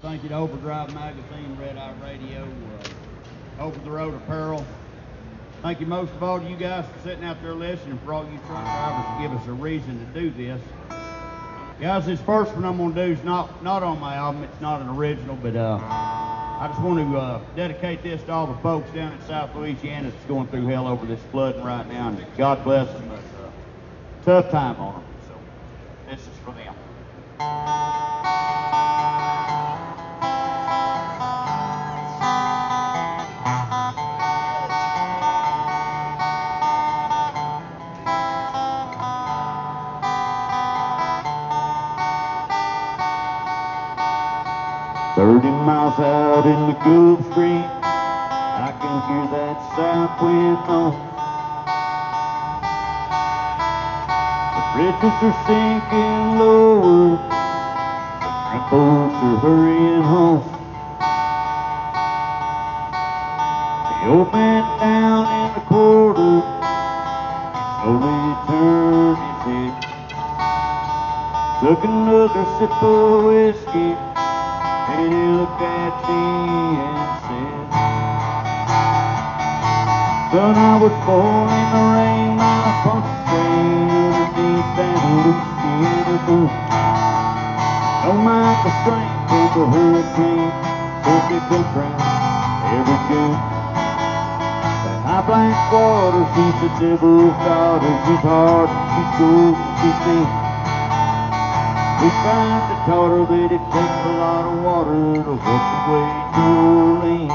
Thank you to Overdrive Magazine, Red Eye Radio, uh, Over the Road Apparel. Thank you most of all to you guys for sitting out there listening, for all you truck drivers to give us a reason to do this. Guys, this first one I'm going to do is not, not on my album. It's not an original, but uh, I just want to uh, dedicate this to all the folks down in South Louisiana that's going through hell over this flooding right now. And God bless them, but uh, tough time on them. So this is for them. Thirty miles out in the Gulf Stream, I can hear that south wind moan. The bridges are sinking lower, the boats are hurrying home. The old man down in the quarter, slowly turned his head, took another sip of whiskey. And he looked at me and said, Son, I was born in the rain on a punch train underneath that Louisiana moon. No mind the strength of the hurricane, certainly could drown every June. That high blank water, she's the devil's daughter, she's hard, she's cool, she's mean. We find the taught her that it takes a lot of water to wash away Jolene.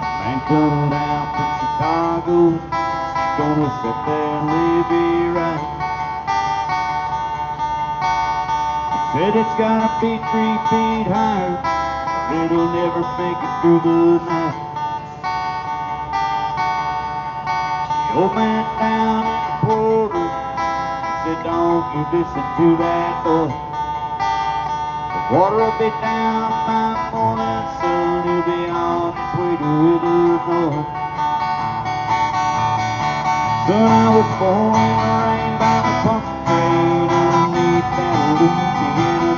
A man come down from Chicago, gonna sit there it's gotta be three feet higher, it'll never make it through the night. The old man down in the quarter said, Don't you listen to that boy. The water'll be down by morning, sun he'll be on his way to Illinois. Son, I was born in the rain by the Pontchartrain underneath that Louisiana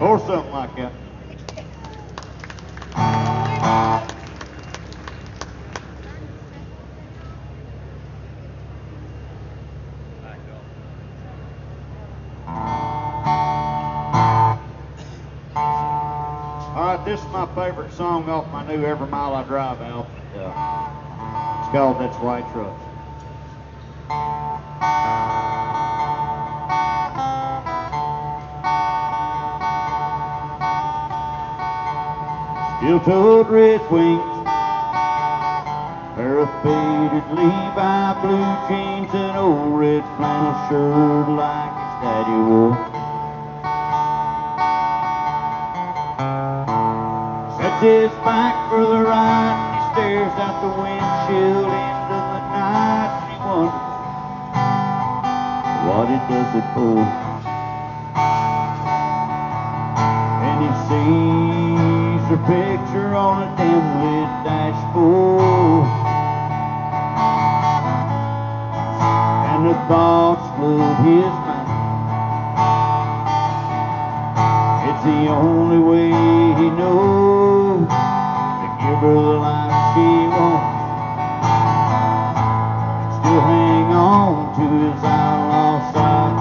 Or something like that. All right, this is my favorite song off my new Every Mile I Drive album. Yeah. It's called That's Why I Truck. Steel-toed red wings, pair faded Levi blue jeans, and old red flannel shirt like his daddy wore. Sets his back for the ride, he stares out the windshield into the night, he wonders what it does it for. His mind. It's the only way he knows to give her the life she wants. Still hang on to his outlaw side.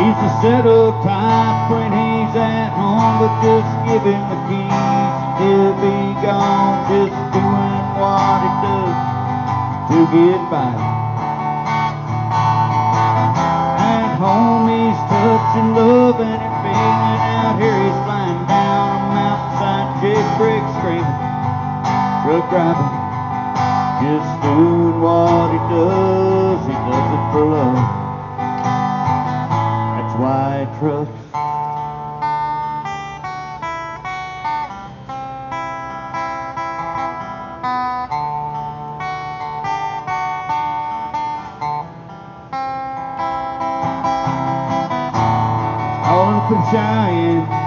He's a settled type when he's at home, but just give him the keys he'll be gone, just doing what he does to get by. driving, just doing what he does, he does it for love. That's why I trust. All.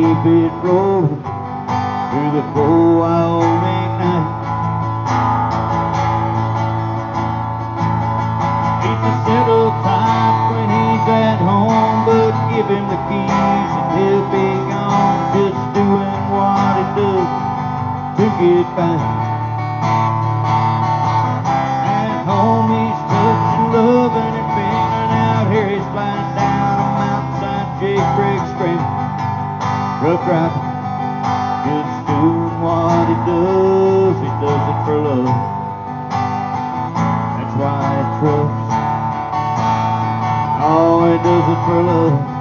keep it rolling through the four hours. goes with her love.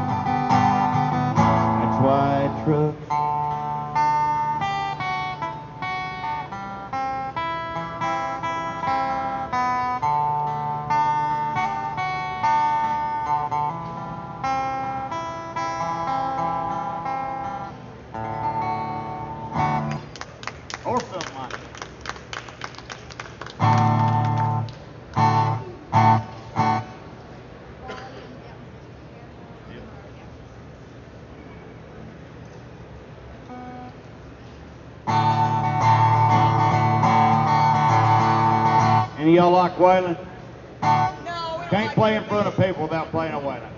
do y'all like Waylon? No, Can't like play in front of people without playing a Waylon.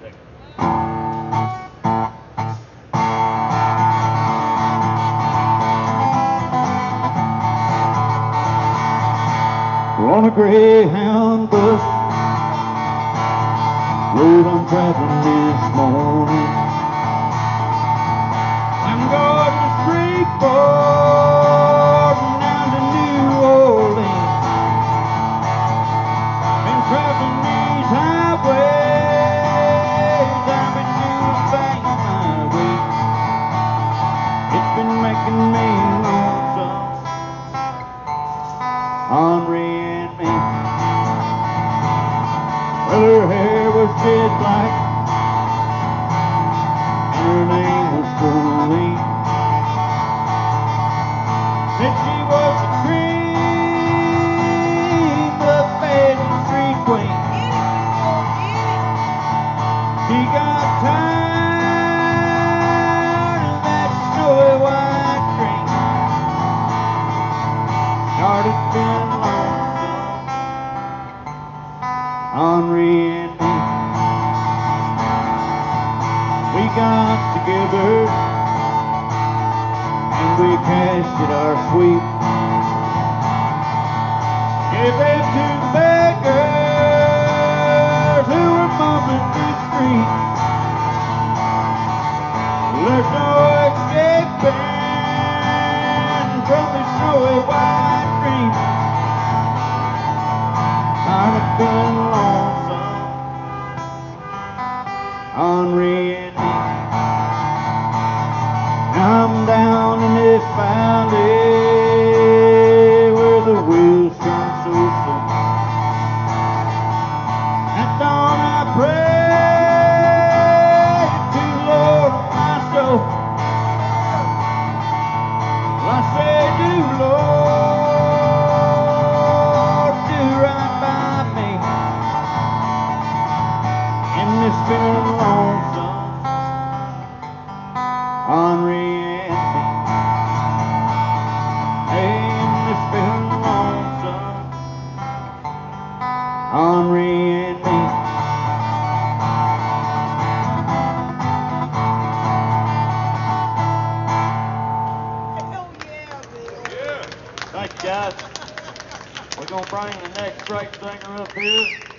We're on a Greyhound bus Road I'm traveling this morning I'm going to Shreveport burger and we cashed in our sweep. Gave them to the beggars who were mobbing the street. Henri and me. We're going to bring the next great singer up here.